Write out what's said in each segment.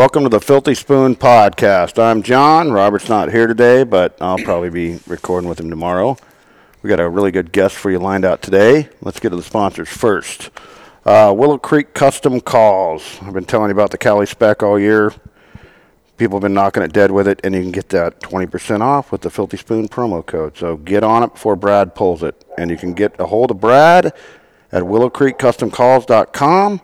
Welcome to the Filthy Spoon podcast. I'm John. Robert's not here today, but I'll probably be recording with him tomorrow. We got a really good guest for you lined out today. Let's get to the sponsors first. Uh, Willow Creek Custom Calls. I've been telling you about the Cali Spec all year. People have been knocking it dead with it, and you can get that 20% off with the Filthy Spoon promo code. So get on it before Brad pulls it. And you can get a hold of Brad at willowcreekcustomcalls.com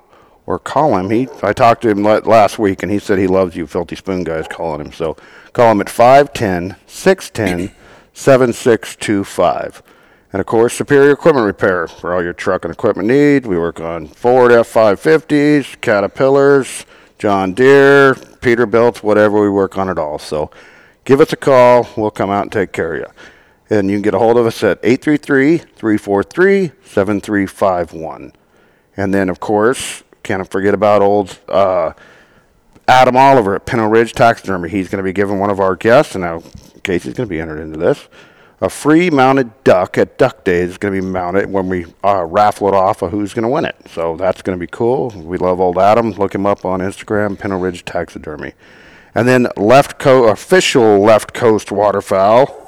or call him. He I talked to him last week, and he said he loves you, Filthy Spoon guys, calling him. So call him at 510 610 7625. And of course, Superior Equipment Repair for all your truck and equipment needs. We work on Ford F550s, Caterpillars, John Deere, Peterbilt, whatever. We work on it all. So give us a call. We'll come out and take care of you. And you can get a hold of us at 833 343 7351. And then, of course, can't forget about old uh, Adam Oliver at Pinto Ridge Taxidermy. He's going to be giving one of our guests, and now Casey's going to be entered into this. A free mounted duck at Duck Day is going to be mounted when we uh, raffle it off of who's going to win it. So that's going to be cool. We love old Adam. Look him up on Instagram, Pinto Ridge Taxidermy. And then left co- official left coast waterfowl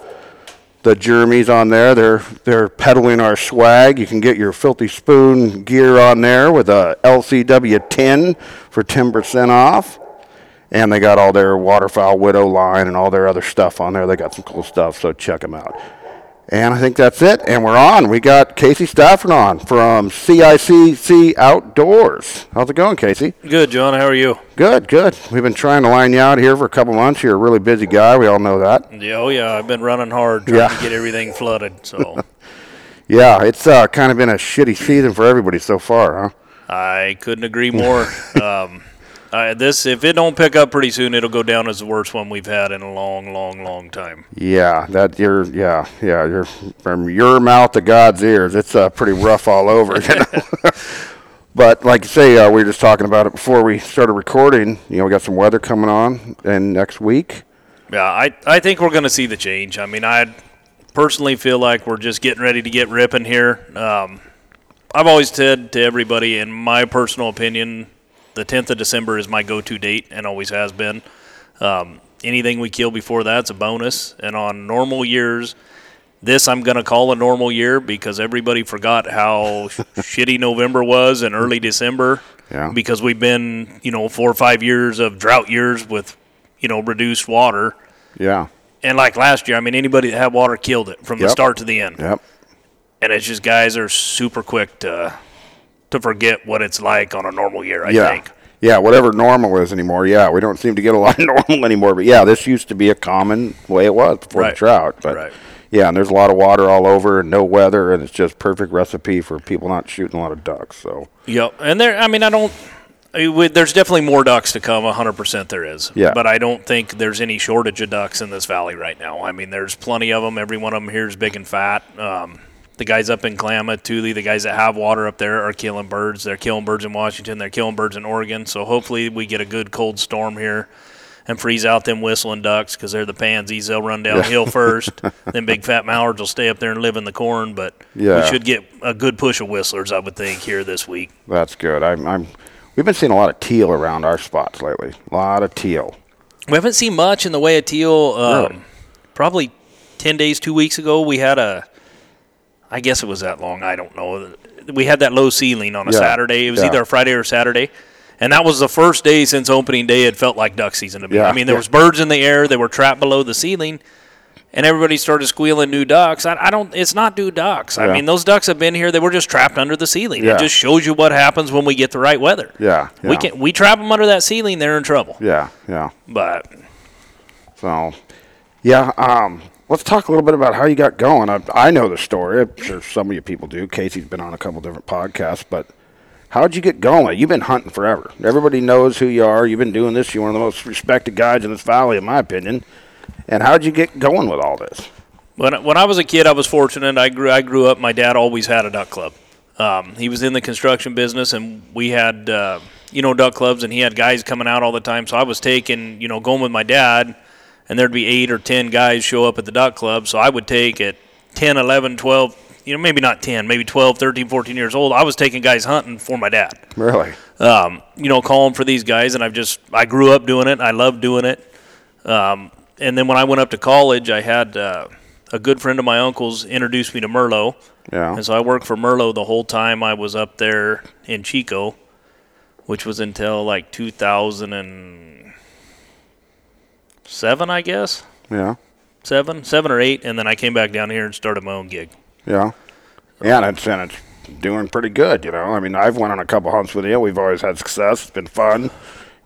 the Jeremys on there. They're they're peddling our swag. You can get your filthy spoon gear on there with a LCW 10 for 10% off. And they got all their waterfowl widow line and all their other stuff on there. They got some cool stuff, so check them out. And I think that's it. And we're on. We got Casey Stafford on from CICC Outdoors. How's it going, Casey? Good, John. How are you? Good, good. We've been trying to line you out here for a couple months. You're a really busy guy. We all know that. Yeah, oh yeah. I've been running hard trying yeah. to get everything flooded. So. yeah, it's uh, kind of been a shitty season for everybody so far, huh? I couldn't agree more. um, uh, this if it don't pick up pretty soon, it'll go down as the worst one we've had in a long, long, long time. Yeah, that you're yeah yeah you're from your mouth to God's ears. It's uh, pretty rough all over. You know? but like you say, uh, we were just talking about it before we started recording. You know, we got some weather coming on, and next week. Yeah, I I think we're going to see the change. I mean, I personally feel like we're just getting ready to get ripping here. Um, I've always said to everybody, in my personal opinion, the 10th of December is my go-to date and always has been. Um, anything we kill before that's a bonus. And on normal years, this I'm going to call a normal year because everybody forgot how shitty November was and early December. Yeah. Because we've been, you know, four or five years of drought years with, you know, reduced water. Yeah. And like last year, I mean, anybody that had water killed it from yep. the start to the end. Yep. And it's just guys are super quick to to forget what it's like on a normal year. I yeah. think. Yeah, whatever normal is anymore. Yeah, we don't seem to get a lot of normal anymore. But yeah, this used to be a common way it was before right. the drought. But right. yeah, and there's a lot of water all over and no weather, and it's just perfect recipe for people not shooting a lot of ducks. So. Yep, and there. I mean, I don't. there's definitely more ducks to come. 100% there is. Yeah. But I don't think there's any shortage of ducks in this valley right now. I mean, there's plenty of them. Every one of them here is big and fat. Um, the guys up in Klamath, Tule, the guys that have water up there are killing birds. They're killing birds in Washington. They're killing birds in Oregon. So hopefully we get a good cold storm here and freeze out them whistling ducks because they're the pansies. They'll run downhill yeah. first. then big fat mallards will stay up there and live in the corn. But yeah. we should get a good push of whistlers, I would think, here this week. That's good. I'm, I'm we've been seeing a lot of teal around our spots lately. A lot of teal. We haven't seen much in the way of teal. Um, really? Probably ten days, two weeks ago, we had a I guess it was that long. I don't know. We had that low ceiling on a yeah. Saturday. It was yeah. either a Friday or Saturday. And that was the first day since opening day it felt like duck season to me. Yeah. I mean, there was birds in the air. They were trapped below the ceiling. And everybody started squealing new ducks. I, I don't. It's not new ducks. I mean, those ducks have been here. They were just trapped under the ceiling. It just shows you what happens when we get the right weather. Yeah, we can we trap them under that ceiling. They're in trouble. Yeah, yeah. But so, yeah. Um, let's talk a little bit about how you got going. I, I know the story. I'm sure some of you people do. Casey's been on a couple different podcasts, but how'd you get going? You've been hunting forever. Everybody knows who you are. You've been doing this. You're one of the most respected guys in this valley, in my opinion. And how'd you get going with all this? When, when I was a kid, I was fortunate. I grew I grew up. My dad always had a duck club. Um, he was in the construction business, and we had uh, you know duck clubs, and he had guys coming out all the time. So I was taking you know going with my dad and there'd be eight or ten guys show up at the duck club. So I would take at 10, 11, 12, you know, maybe not 10, maybe 12, 13, 14 years old, I was taking guys hunting for my dad. Really? Um, you know, calling for these guys, and I've just, I grew up doing it. I love doing it. Um, and then when I went up to college, I had uh, a good friend of my uncle's introduced me to Merlot. Yeah. And so I worked for Merlot the whole time I was up there in Chico, which was until like 2007, I guess. Yeah. Seven, seven or eight, and then I came back down here and started my own gig. Yeah. Yeah, and it's, and it's doing pretty good, you know. I mean, I've went on a couple hunts with you. We've always had success. It's been fun.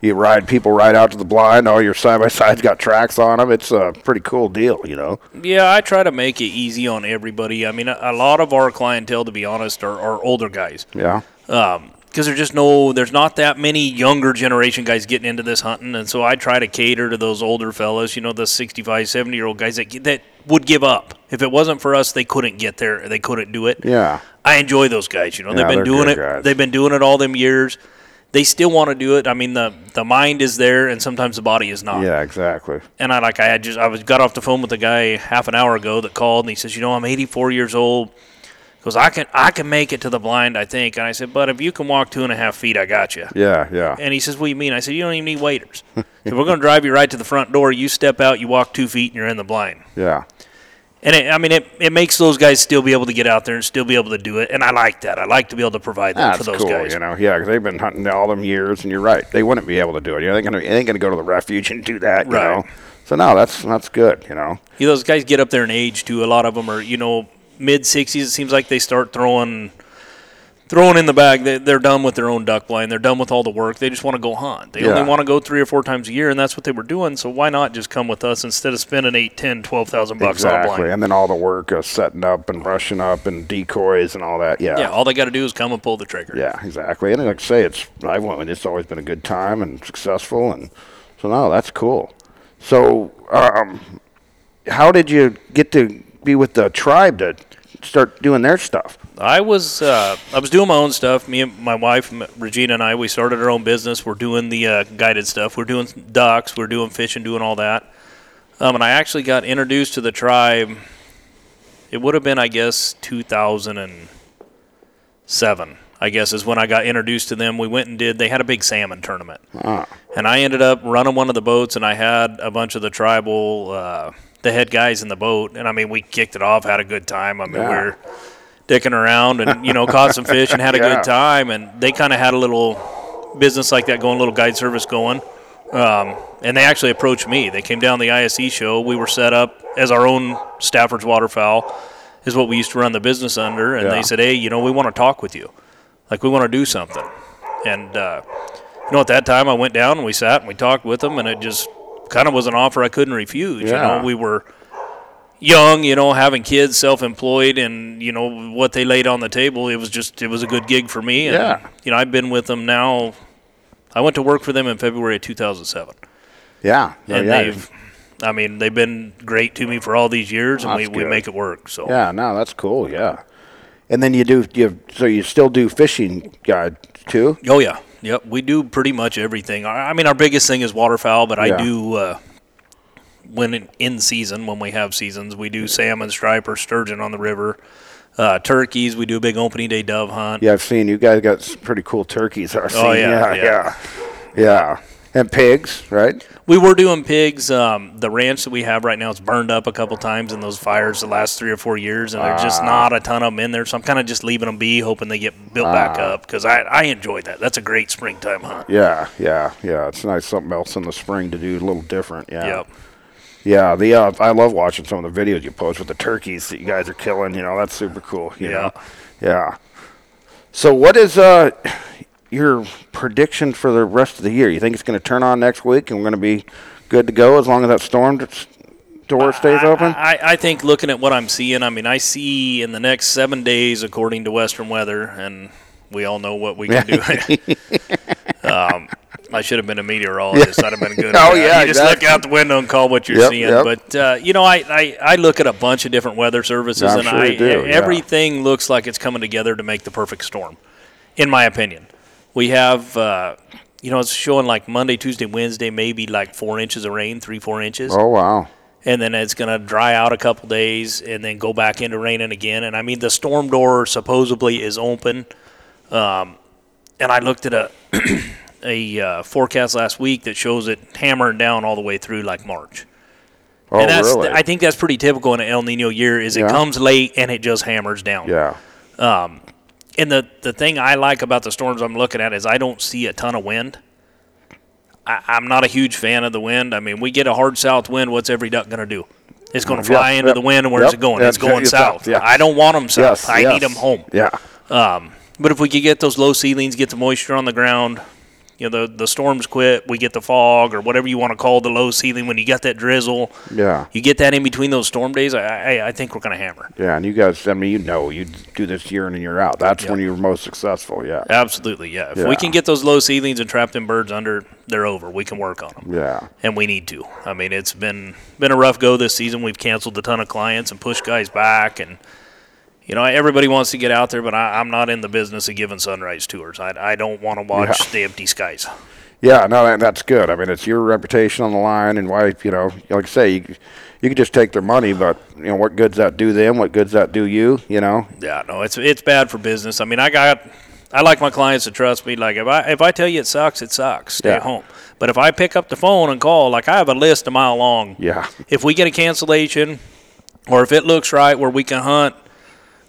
You ride people right out to the blind. All your side by sides got tracks on them. It's a pretty cool deal, you know. Yeah, I try to make it easy on everybody. I mean, a, a lot of our clientele, to be honest, are, are older guys. Yeah. Um, because there's just no, there's not that many younger generation guys getting into this hunting, and so I try to cater to those older fellas. You know, the 65, 70 year old guys that that would give up if it wasn't for us. They couldn't get there. They couldn't do it. Yeah. I enjoy those guys. You know, Yeah, they've been doing it. guys. They've been doing it all them years. They still want to do it. I mean, the the mind is there, and sometimes the body is not. Yeah, exactly. And I like I had just I was got off the phone with a guy half an hour ago that called and he says, you know, I'm 84 years old. Goes, I can I can make it to the blind, I think. And I said, but if you can walk two and a half feet, I got you. Yeah, yeah. And he says, what do you mean? I said, you don't even need waders. if we're going to drive you right to the front door, you step out, you walk two feet, and you're in the blind. Yeah. And it, I mean, it, it makes those guys still be able to get out there and still be able to do it. And I like that. I like to be able to provide that That's for those cool, guys. you know. Yeah, because they've been hunting all them years, and you're right. They wouldn't be able to do it. You know, they ain't gonna, they ain't gonna go to the refuge and do that, you Right. know. So no, that's that's good, you know. You know, those guys get up there in age too. A lot of them are, you know, mid sixties. It seems like they start throwing, throwing in the bag. They, they're done with their own duck blind. They're done with all the work. They just want to go hunt. They Yeah. only want to go three or four times a year, and that's what they were doing. So why not just come with us instead of spending eight, ten, twelve thousand bucks on a Exactly. blind? And then all the work of setting up and rushing up and decoys and all that. Yeah. Yeah, all they got to do is come and pull the trigger. Yeah, exactly. And like I say, it's I went. It's always been a good time and successful, and so no, that's cool. So, um, how did you get to be with the tribe to start doing their stuff? I was uh, I was doing my own stuff. Me and my wife Regina and I we started our own business. We're doing the uh, guided stuff. We're doing ducks. We're doing fishing, doing all that. Um, and I actually got introduced to the tribe. It would have been, I guess, 2007. I guess is when I got introduced to them. We went and did. They had a big salmon tournament, Ah, and I ended up running one of the boats, and I had a bunch of the tribal, uh, the head guys in the boat, and I mean, we kicked it off, had a good time. I mean, Yeah. we were dicking around and you know caught some fish and had a Yeah. good time, and they kind of had a little business like that going, a little guide service going. Um, and they actually approached me. They came down the ISE show. We were set up as our own Stafford's waterfowl, is what we used to run the business under. And Yeah. they said, "Hey, you know, we want to talk with you. Like, we want to do something." And uh, you know, at that time, I went down and we sat and we talked with them, and it just kind of was an offer I couldn't refuse. You Yeah. know, we were young, you know, having kids, self-employed, and you know what they laid on the table. It was just, it was a good gig for me. And, Yeah. You know, I've been with them now. I went to work for them in February of 2007 yeah. Oh, and yeah. they've I mean they've been great to me for all these years and we, we make it work so Yeah, no, that's cool. Yeah. And then you do you so you still do fishing guide too? oh yeah yep we do pretty much everything I, mean our biggest thing is waterfowl but Yeah. I do uh, when in, in season when we have seasons we do salmon striper sturgeon on the river uh, turkeys we do a big opening day dove hunt Yeah, I've seen you guys got some pretty cool turkeys. I've seen. Oh, yeah, yeah, yeah. yeah, yeah. And pigs, right? We were doing pigs um, the ranch that we have right now is burned up a couple times in those fires the last three or four years and there's Ah. just not a ton of them in there so i'm kind of just leaving them be hoping they get built back Ah. up because I, I enjoy that that's a great springtime hunt Yeah, yeah, yeah. It's nice something else in the spring to do a little different. Yeah. Yep. Yeah, the uh, I love watching some of the videos you post with the turkeys that you guys are killing. You know, that's super cool. You Yeah. know, yeah. So, what is uh your prediction for the rest of the year? You think it's going to turn on next week and we're going to be good to go as long as that storm door stays open? I, I think looking at what I'm seeing, I mean, I see in the next seven days, according to Western weather, and we all know what we can do. um, I should have been a meteorologist. I'd have been good. Oh, yeah, you just exactly. look out the window and call what you're Yep, seeing. yep. But uh, you know, I, I, I look at a bunch of different weather services, I'm and sure I, do, yeah. everything looks like it's coming together to make the perfect storm, in my opinion. We have. Uh, you know, it's showing like Monday, Tuesday, Wednesday, maybe like four inches of rain, three, four inches. oh wow. and then it's going to dry out a couple days and then go back into raining again. And I mean, the storm door supposedly is open. Um, and I looked at a a uh, forecast last week that shows it hammering down all the way through like March. Oh, and that's really? I think that's pretty typical in an El Nino year. Is it comes late and it just hammers down. yeah. And the the thing I like about the storms I'm looking at is I don't see a ton of wind. I, I'm not a huge fan of the wind. I mean, we get a hard south wind. What's every duck going to do? It's going to mm, Yep, fly into yep, the wind, and where's yep, it going? yep, it's going south. yeah. I don't want them south. Yes. I yes. need them home. Yeah. Um, but if we could get those low ceilings, get the moisture on the ground, you know, the the storms quit, we get the fog or whatever you want to call the low ceiling. When you got that drizzle, Yeah. you get that in between those storm days. I I, I think we're going to hammer. Yeah. And you guys, I mean, you know, you do this year in and year out. That's when you're most successful. Yeah. Absolutely, yeah. If we can get those low ceilings and trap them birds under, they're over. We can work on them. Yeah. and we need to. I mean, it's been been a rough go this season. We've canceled a ton of clients and pushed guys back, and you know everybody wants to get out there, but I, I'm not in the business of giving sunrise tours. I, I don't want to watch Yeah. the empty skies. Yeah, no, that, that's good. I mean, it's your reputation on the line, and why you know, like I say, you, you could just take their money, but you know, what goods that do them? What goods that do you? You know? Yeah, no, it's it's bad for business. I mean, I got I like my clients to trust me. Like if I if I tell you it sucks, it sucks. Stay Yeah. home. But if I pick up the phone and call, like I have a list a mile long. Yeah. If we get a cancellation, or if it looks right where we can hunt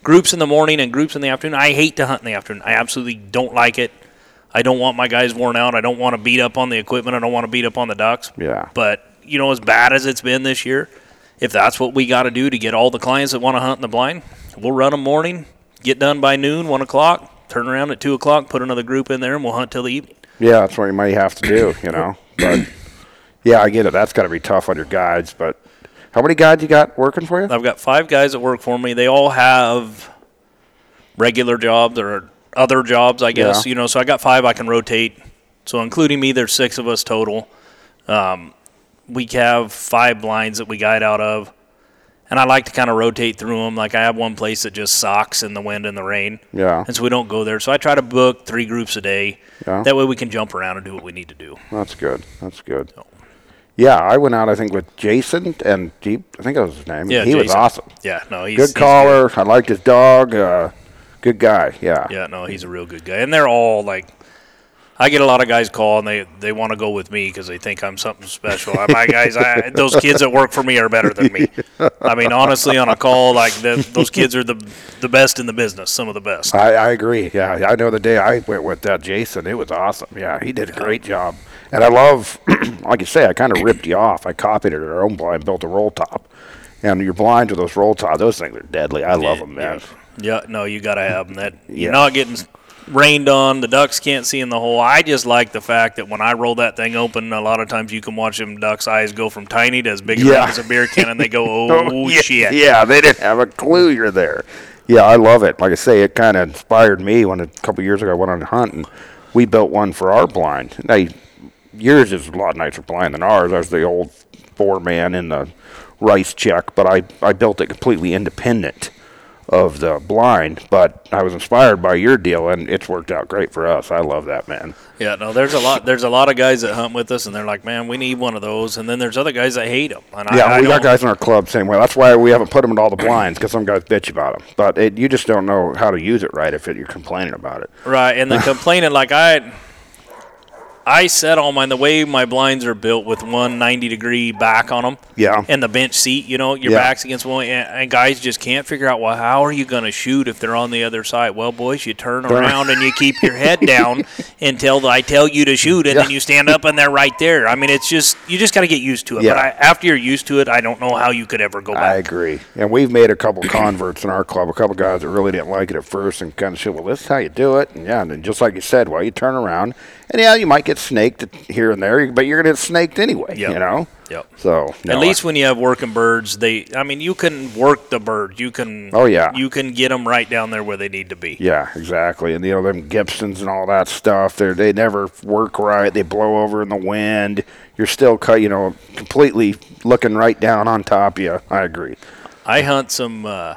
groups in the morning and groups in the afternoon, I hate to hunt in the afternoon. I absolutely don't like it. I don't want my guys worn out. I don't want to beat up on the equipment. I don't want to beat up on the ducks. Yeah. But you know, as bad as it's been this year, if that's what we got to do to get all the clients that want to hunt in the blind, we'll run them morning, get done by noon, one o'clock, turn around at two o'clock, put another group in there, and we'll hunt till the evening. Yeah, that's what you might have to do. You know, but yeah, I get it. That's got to be tough on your guides. But how many guys you got working for you? I've got five guys that work for me. They all have regular jobs or other jobs, I guess. Yeah. You know, so I got five I can rotate. So including me, there's six of us total. Um, we have five blinds that we guide out of, and I like to kind of rotate through them. Like I have one place that just socks in the wind and the rain, Yeah, and so we don't go there. So I try to book three groups a day. Yeah. That way we can jump around and do what we need to do. that's good. That's good. Yeah, I went out. I think with Jason and Deep. I think that was his name. Yeah, he was awesome. Yeah, no, he's Good he's caller. I liked his dog. Uh, good guy. Yeah. Yeah, no, he's a real good guy, and they're all like. I get a lot of guys call and they, they want to go with me because they think I'm something special. I- My guys, I, those kids that work for me are better than me. I mean, honestly, on a call like the, those kids are the the best in the business, some of the best. I, I agree. Yeah, I know the day I went with that Jason, it was awesome. Yeah, he did a great job. And I love, like you say, I kind of ripped you off. I copied it at our own blind, built a roll top. And you're blind to those roll top, those things are deadly. I love them, man. Yeah, no, you got to have them. That Yeah. you're not getting rained on. The ducks can't see in the hole. I just like the fact that when I roll that thing open, a lot of times you can watch them ducks' eyes go from tiny to as big Yeah. as a beer can, and they go, oh, "Oh, yeah, shit!" Yeah, they didn't have a clue you're there. Yeah, I love it. Like I say, it kind of inspired me when a couple years ago I went on a hunt and we built one for our blind. Now, yours is a lot nicer blind than ours. Ours the old four man in the rice check, but I, I built it completely independent of the blind. But I was inspired by your deal, and it's worked out great for us. I love that, man. Yeah, no, there's a lot. There's a lot of guys that hunt with us, and they're like, "Man, we need one of those." And then there's other guys that hate them. And Yeah, I, I we got guys in our club same way. That's why we haven't put them in all the blinds because some guys bitch about them. But it, you just don't know how to use it right if it, you're complaining about it. right, and the complaining like I, I set all mine the way my blinds are built with one 90 degree back on them. Yeah. And the bench seat, you know, your Yeah. back's against one, and, and guys just can't figure out, well, how are you going to shoot if they're on the other side? Well, boys, you turn around and you keep your head down until I tell you to shoot, and then you stand up and they're right there. I mean, it's just you just got to get used to it. Yeah. But I, after you're used to it, I don't know how you could ever go back. I agree. And we've made a couple converts in our club, a couple guys that really didn't like it at first and kind of said, well, this is how you do it. And yeah, and then just like you said, well, you turn around. And yeah, you might get snaked here and there, but you're going to get snaked anyway, Yep. you know? Yep. So, no, At least when you have working birds, they. I mean, you can work the bird. You can. Oh, yeah. You can get them right down there where they need to be. Yeah, exactly. And you know them Gibsons and all that stuff. They they never work right. They blow over in the wind. You're still cut. You know, completely looking right down on top of you. I agree. I hunt some. Uh,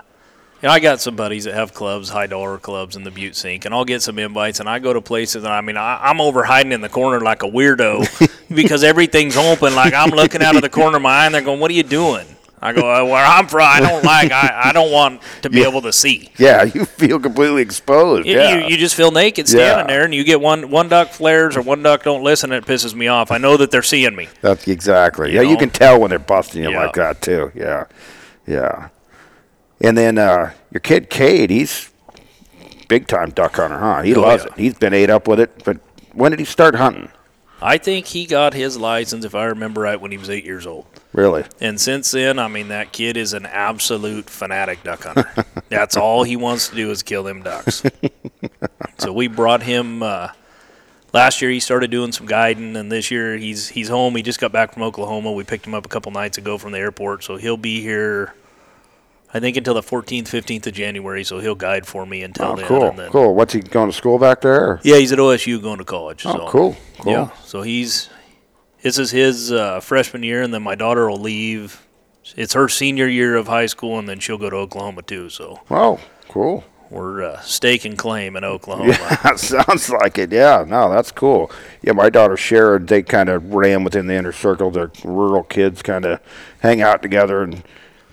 And I got some buddies that have clubs, high dollar clubs in the Butte Sink, and I'll get some invites. And I go to places, and I mean, I, I'm over hiding in the corner like a weirdo because everything's open. Like I'm looking out of the corner of my eye, and they're going, "What are you doing?" I go, uh, "Where I'm from, I don't like. I, I don't want to be able to see." Yeah, you feel completely exposed. You- yeah. You, you just feel naked standing Yeah. there, and you get one one duck flares or one duck don't listen. And it pisses me off. I know that they're seeing me. That's exactly. You yeah, you can tell when they're busting you Yeah. like that too. Yeah, yeah. And then uh, your kid Cade, he's big time duck hunter, huh? He Oh, loves yeah. it. He's been ate up with it. But when did he start hunting? I think he got his license, if I remember right, when he was eight years old. Really? And since then, I mean, that kid is an absolute fanatic duck hunter. That's all he wants to do is kill them ducks. so we brought him. Uh, last year, he started doing some guiding, and this year he's he's home. He just got back from Oklahoma. We picked him up a couple nights ago from the airport, so he'll be here. I think until the 14th, 15th of January, so he'll guide for me until Oh, then. cool, and then, cool. What's he going to school back there? or- Yeah, he's at OSU going to college. Oh, so. cool, cool. Yeah, so he's this is his uh, freshman year, and then my daughter will leave. It's her senior year of high school, and then she'll go to Oklahoma too. So Oh, cool. we're uh, stake and claim in Oklahoma. Yeah, sounds like it. Yeah, no, that's cool. Yeah, my daughter Sharon, they kind of ran within the inner circle. The rural kids kind of hang out together, and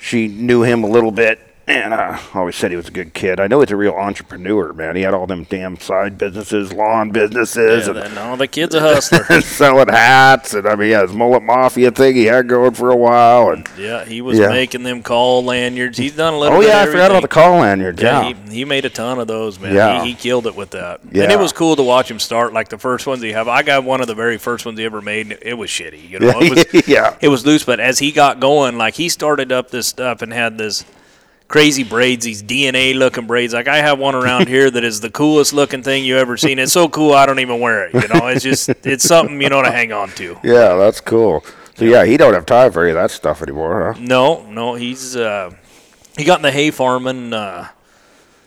she knew him a little bit. And I always said he was a good kid. I know he's a real entrepreneur, man. He had all them damn side businesses, lawn businesses, Yeah, then, no, the kid's a hustler. selling hats. And I mean, yeah, his mullet mafia thing he had going for a while. And yeah, he was Yeah. making them call lanyards. He's done a little. oh bit yeah, I forgot about the call lanyards. Yeah, Yeah, he, he made a ton of those, man. Yeah. He, he killed it with that. Yeah. And it was cool to watch him start. Like the first ones he have, I got one of the very first ones he ever made. and It was shitty, you know. It was, yeah. it was loose, but as he got going, like he started up this stuff and had this crazy braids, these DNA looking braids. Like I have one around here that is the coolest looking thing you ever seen. It's so cool I don't even wear it. You know, it's just it's something you know to hang on to. Yeah, that's cool. So yeah, he don't have time for any of that stuff anymore, huh? No, no, he's uh, he got in the hay farming uh,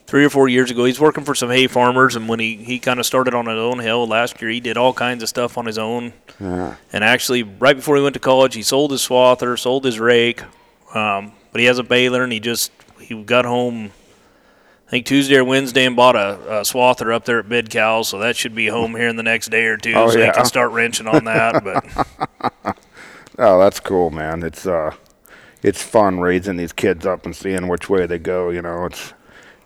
three or four years ago. He's working for some hay farmers, and when he, he kind of started on his own hill last year, he did all kinds of stuff on his own. Yeah. And actually, right before he went to college, he sold his swather, sold his rake, um, but he has a baler, and he just he got home. I think Tuesday or Wednesday and bought a, a swather up there at BidCal, so that should be home here in the next day or two, Oh, so yeah. he can start wrenching on that. But Oh, that's cool, man. It's uh, it's fun raising these kids up and seeing which way they go. You know, it's,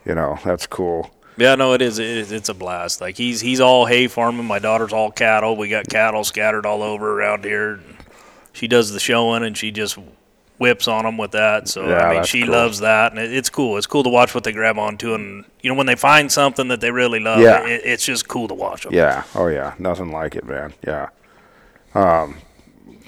you know, that's cool. Yeah, no, it is. It is it's a blast. Like he's he's all hay farming. My daughter's all cattle. We got cattle scattered all over around here. She does the showing and she just whips on them with that. So Yeah, I mean, she cool. loves that, and it, it's cool. It's cool to watch what they grab onto, and you know when they find something that they really love, Yeah. it, it's just cool to watch them. Yeah. Oh yeah. Nothing like it, man. Yeah. Um,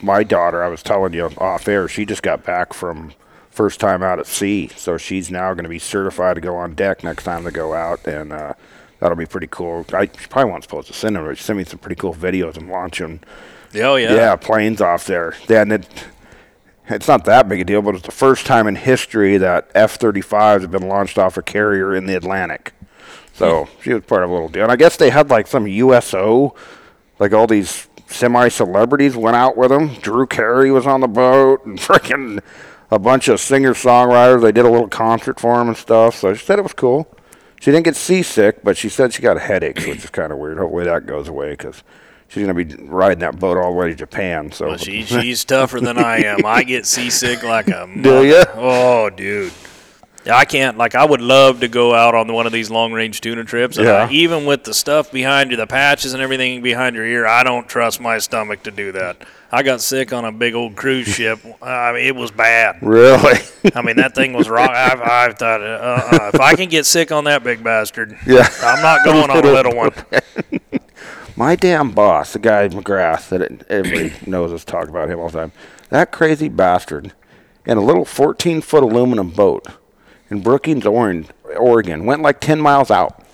my daughter, I was telling you off air, she just got back from first time out at sea, so she's now going to be certified to go on deck next time they go out, and uh, that'll be pretty cool. I she probably wasn't supposed to send her, but she sent me some pretty cool videos of launching Oh yeah. yeah. planes off there. Yeah, and it, it's not that big a deal, but it's the first time in history that F-35s have been launched off a carrier in the Atlantic. So hmm. she was part of a little deal. And I guess they had like some USO, like all these semi-celebrities went out with them. Drew Carey was on the boat, and freaking a bunch of singer-songwriters. They did a little concert for him and stuff. So she said it was cool. She didn't get seasick, but she said she got headaches, which is kind of weird. Hopefully that goes away because she's going to be riding that boat all the way to Japan. So Well, she, she's tougher than I am. I get seasick like a Do ya? Oh, dude. I can't. Like, I would love to go out on one of these long range tuna trips. Yeah. I, even with the stuff behind you, the patches and everything behind your ear, I don't trust my stomach to do that. I got sick on a big old cruise ship. I mean, it was bad. really, I mean, that thing was wrong. I, I thought, uh, uh, if I can get sick on that big bastard, yeah. I'm not going on a little one. My damn boss, the guy McGrath that everybody knows us talk about him all the time. That crazy bastard in a little 14 foot aluminum boat in Brookings, Oregon, went like 10 miles out.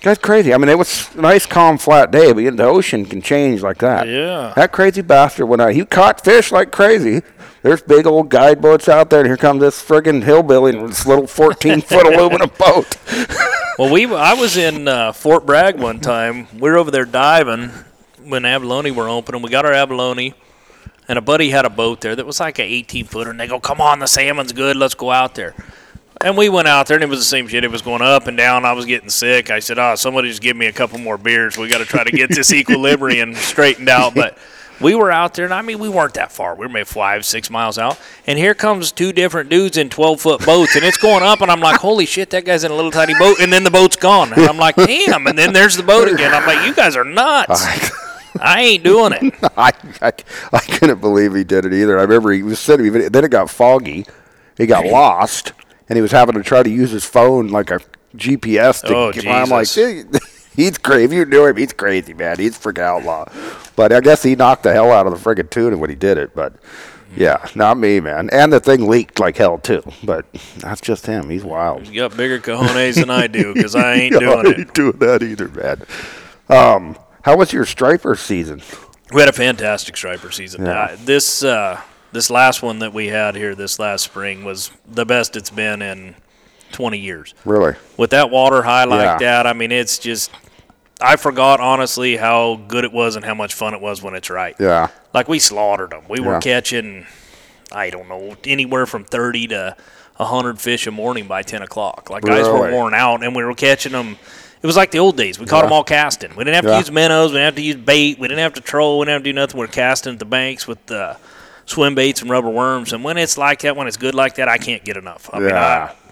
That's crazy. I mean, it was a nice, calm, flat day, but the ocean can change like that. Yeah. That crazy bastard went out. He caught fish like crazy. There's big old guide boats out there, and here comes this friggin' hillbilly in this little 14 foot aluminum boat. Well, we I was in uh, Fort Bragg one time. We were over there diving when abalone were open, and we got our abalone. And a buddy had a boat there that was like an 18 footer, and they go, "Come on, the salmon's good. Let's go out there." And we went out there, and it was the same shit. It was going up and down. I was getting sick. I said, "Oh, somebody just give me a couple more beers. We got to try to get this equilibrium straightened out." But we were out there, and I mean, we weren't that far. We were maybe five, six miles out, and here comes two different dudes in twelve foot boats, and it's going up, and I'm like, "Holy shit, that guy's in a little tiny boat!" And then the boat's gone, and I'm like, "Damn!" And then there's the boat again. I'm like, "You guys are nuts." I ain't doing it. I, I, I couldn't believe he did it either. I remember he was sitting, then it got foggy. He got lost, and he was having to try to use his phone like a GPS to Oh, get I'm like, Jesus. "Dude, he's crazy. If you knew him, he's crazy, man. He's freaking outlaw. But I guess he knocked the hell out of the friggin' tuna when he did it. But yeah, not me, man. And the thing leaked like hell, too. But that's just him. He's wild. You got bigger cojones than I do because I ain't I doing it. ain't doing that either, man. Um, how was your striper season? We had a fantastic striper season. Yeah. Uh, this uh, this last one that we had here this last spring was the best it's been in 20 years. Really? With that water high like Yeah. that, I mean, it's just. I forgot honestly how good it was and how much fun it was when it's right. Yeah. Like we slaughtered them. We Yeah. were catching, I don't know, anywhere from 30 to 100 fish a morning by 10 o'clock. Like guys were worn out, and we were catching them. It was like the old days. We caught Yeah. them all casting. We didn't have to Yeah. use minnows. We didn't have to use bait. We didn't have to troll. We didn't have to do nothing. We are casting at the banks with uh, swim baits and rubber worms. And when it's like that, when it's good like that, I can't get enough. I mean, Yeah. I,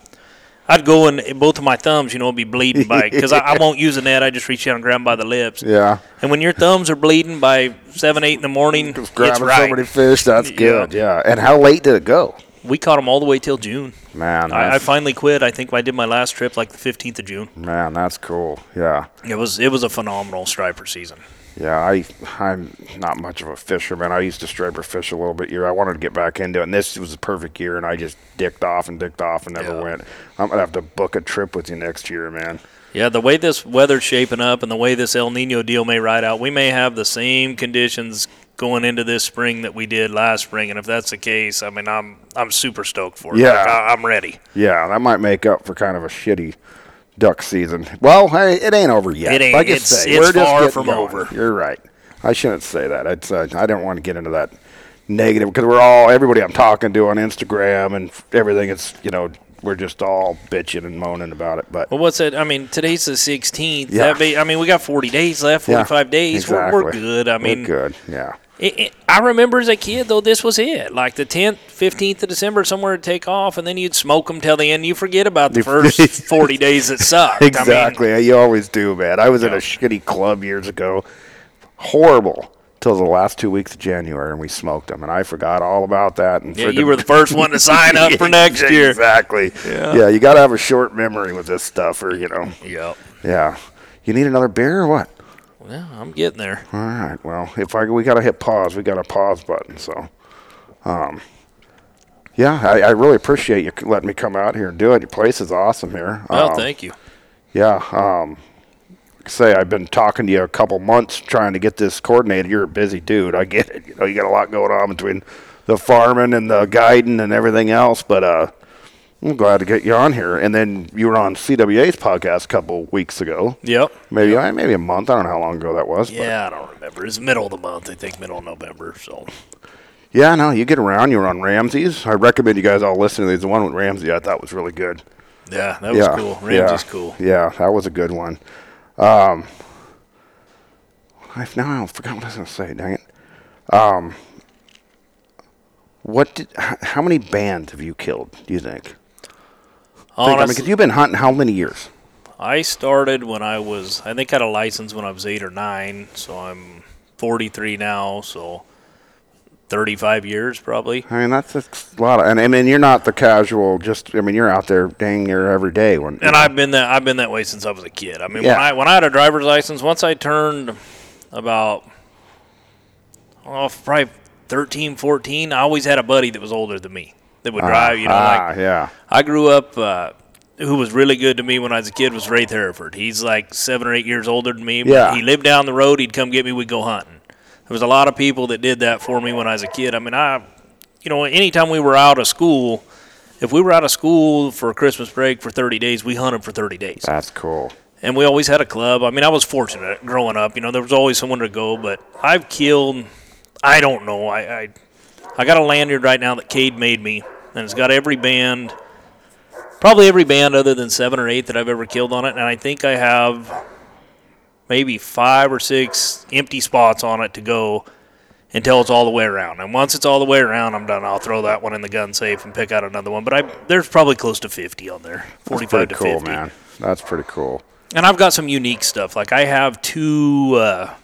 I'd go and both of my thumbs, you know, would be bleeding by because I, I won't use a net. I just reach out and grab by the lips. Yeah. And when your thumbs are bleeding by seven, eight in the morning, Just grabbing right. so many fish. That's good. Yeah. And how late did it go? We caught them all the way till June. Man, I, I finally quit. I think I did my last trip like the 15th of June. man, that's cool. Yeah. It was it was a phenomenal striper season. Yeah, I I'm not much of a fisherman. I used to striper fish a little bit year. I wanted to get back into it, and this was a perfect year, and I just dicked off and dicked off and never Yeah. went. I'm gonna have to book a trip with you next year, man. Yeah, the way this weather's shaping up and the way this El Nino deal may ride out, we may have the same conditions going into this spring that we did last spring. And if that's the case, I mean, I'm I'm super stoked for it. Yeah. Like, I, I'm ready. Yeah, that might make up for kind of a shitty duck season. Well, hey, it ain't over yet. It ain't. Like It's- say, it's we're far from going. over. You're right. I shouldn't say that. It's uh, I don't want to get into that negative because we're all everybody I'm talking to on Instagram and everything. It's you know we're just all bitching and moaning about it, but Well, what's it? I mean, today's the 16th. Yeah. That be, I mean, we got 40 days left, Yeah, 45 days. We're, we're good. I mean, we're good. Yeah. It, it, I remember as a kid though this was it. Like the 10th, 15th of December, somewhere to take off, and then you'd smoke them till the end. You forget about the first 40 days that sucked. I mean, Exactly. you always do, man. I was in a shitty club years ago. Horrible. Till the last two weeks of January, and we smoked them, and I forgot all about that. And yeah, you were the first one to sign up for next year. Exactly. Yeah. you got to have a short memory with this stuff, or you know. Yep. Yeah. You need another beer or what? Well, I'm getting there. All right. Well, if I we got to hit pause, we got a pause button. So, um, yeah, I, I really appreciate you letting me come out here and do it. Your place is awesome here. Well, Um, thank you. Yeah. Um, like I say I've been talking to you a couple months trying to get this coordinated. You're a busy dude. I get it. You know, you got a lot going on between the farming and the guiding and everything else. But uh, I'm glad to get you on here. And then you were on CWA's podcast a couple weeks ago. Yep. Maybe uh, maybe a month. I don't know how long ago that was. but- Yeah, I don't remember. It's middle of the month. I think middle of November. So Yeah, no, you get around. You were on Ramsey's. I recommend you guys all listen to these. The one with Ramsey I thought was really good. yeah, that was yeah, cool. Ramsey's yeah, cool. Yeah, that was a good one. Um, I now I forgot what I was going to say. Dang it. Um, what did? How many bands have you killed? Do you think? Think, I mean, Honestly, because you've been hunting how many years? I started when I was, I think I had a license when I was eight or nine. So I'm 43 now. So 35 years probably. I mean, that's, a lot of. And I mean, you're not the casual. Just I mean, you're out there dang near every day. When And I've been that I've been that way since I was a kid. I mean, Yeah. when I when I had a driver's license, once I turned about oh, probably 13, 14, I always had a buddy that was older than me that would drive. You know, ah, like yeah, I grew up. Uh, who was really good to me when I was a kid was Ray Hereford. He's like seven or eight years older than me. But Yeah. He lived down the road. He'd come get me. We'd go hunting. There was a lot of people that did that for me when I was a kid. I mean, I, you know, anytime we were out of school, if we were out of school for Christmas break for 30 days, we hunted for 30 days. that's cool. And we always had a club. I mean, I was fortunate growing up. You know, there was always someone to go. But I've killed, I don't know. I, I, I got a lanyard right now that Cade made me, and it's got every band probably every band other than seven or eight that I've ever killed on it, and I think I have maybe five or six empty spots on it to go until it's all the way around. And once it's all the way around, I'm done. I'll throw that one in the gun safe and pick out another one. But I there's probably close to 50 on there, 45 Pretty to cool, 50. man. That's pretty cool. And I've got some unique stuff. Like I have two. Uh,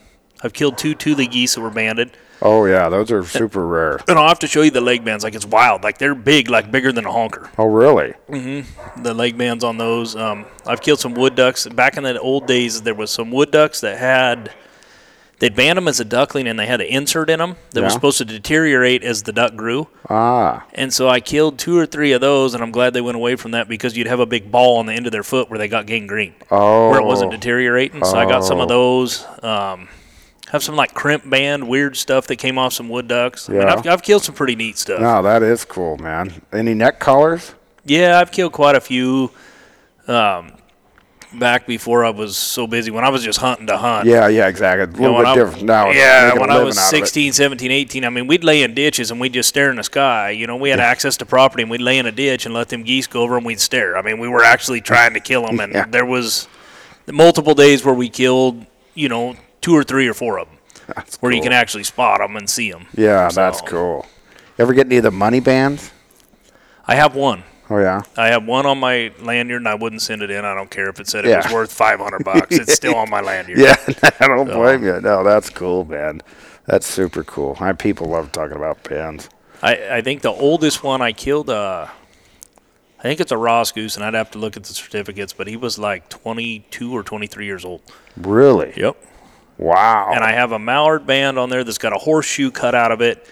I've killed two Tule geese that were banded. Oh yeah, those are super rare. And I'll have to show you the leg bands. Like it's wild. Like they're big, like bigger than a honker. Oh really? The leg bands on those. Um, I've killed some wood ducks. Back in the old days, there was some wood ducks that had. They'd band them as a duckling, and they had an insert in them that was supposed to deteriorate as the duck grew. Ah, And so I killed two or three of those, and I'm glad they went away from that because you'd have a big ball on the end of their foot where they got gangrene. oh, where it wasn't deteriorating. So I got some of Oh. those. Um, have some like crimp band, weird stuff that came off some wood ducks. I mean, Yeah. I've, I've killed some pretty neat stuff. no, that is cool, man. Any neck colors? Yeah, I've killed quite a few. Um, back before I was so busy, when I was just hunting to hunt. Yeah, yeah, exactly. A You know, little bit I- different now. Yeah, when I was out 16, 17, 18, I mean, we'd lay in ditches and we'd just stare in the sky. You know, we had access to property and we'd lay in a ditch and let them geese go over and we'd stare. I mean, we were actually trying to kill them, and Yeah. there was multiple days where we killed, you know, two or three or four of them, That's where you can actually spot them and see them. Yeah, that's So- cool. Ever get any of the money bands? I have one. Oh yeah. I have one on my lanyard, and I wouldn't send it in. I don't care if it said it was worth 500 bucks. It's still on my lanyard. Yeah, I don't blame you. No, that's cool, man. That's super cool. I people love talking about bands. I, I think the oldest one I killed, uh, I think it's a Ross goose, and I'd have to look at the certificates, but he was like 22 or 23 years old. Really? Yep. Wow. And I have a mallard band on there that's got a horseshoe cut out of it,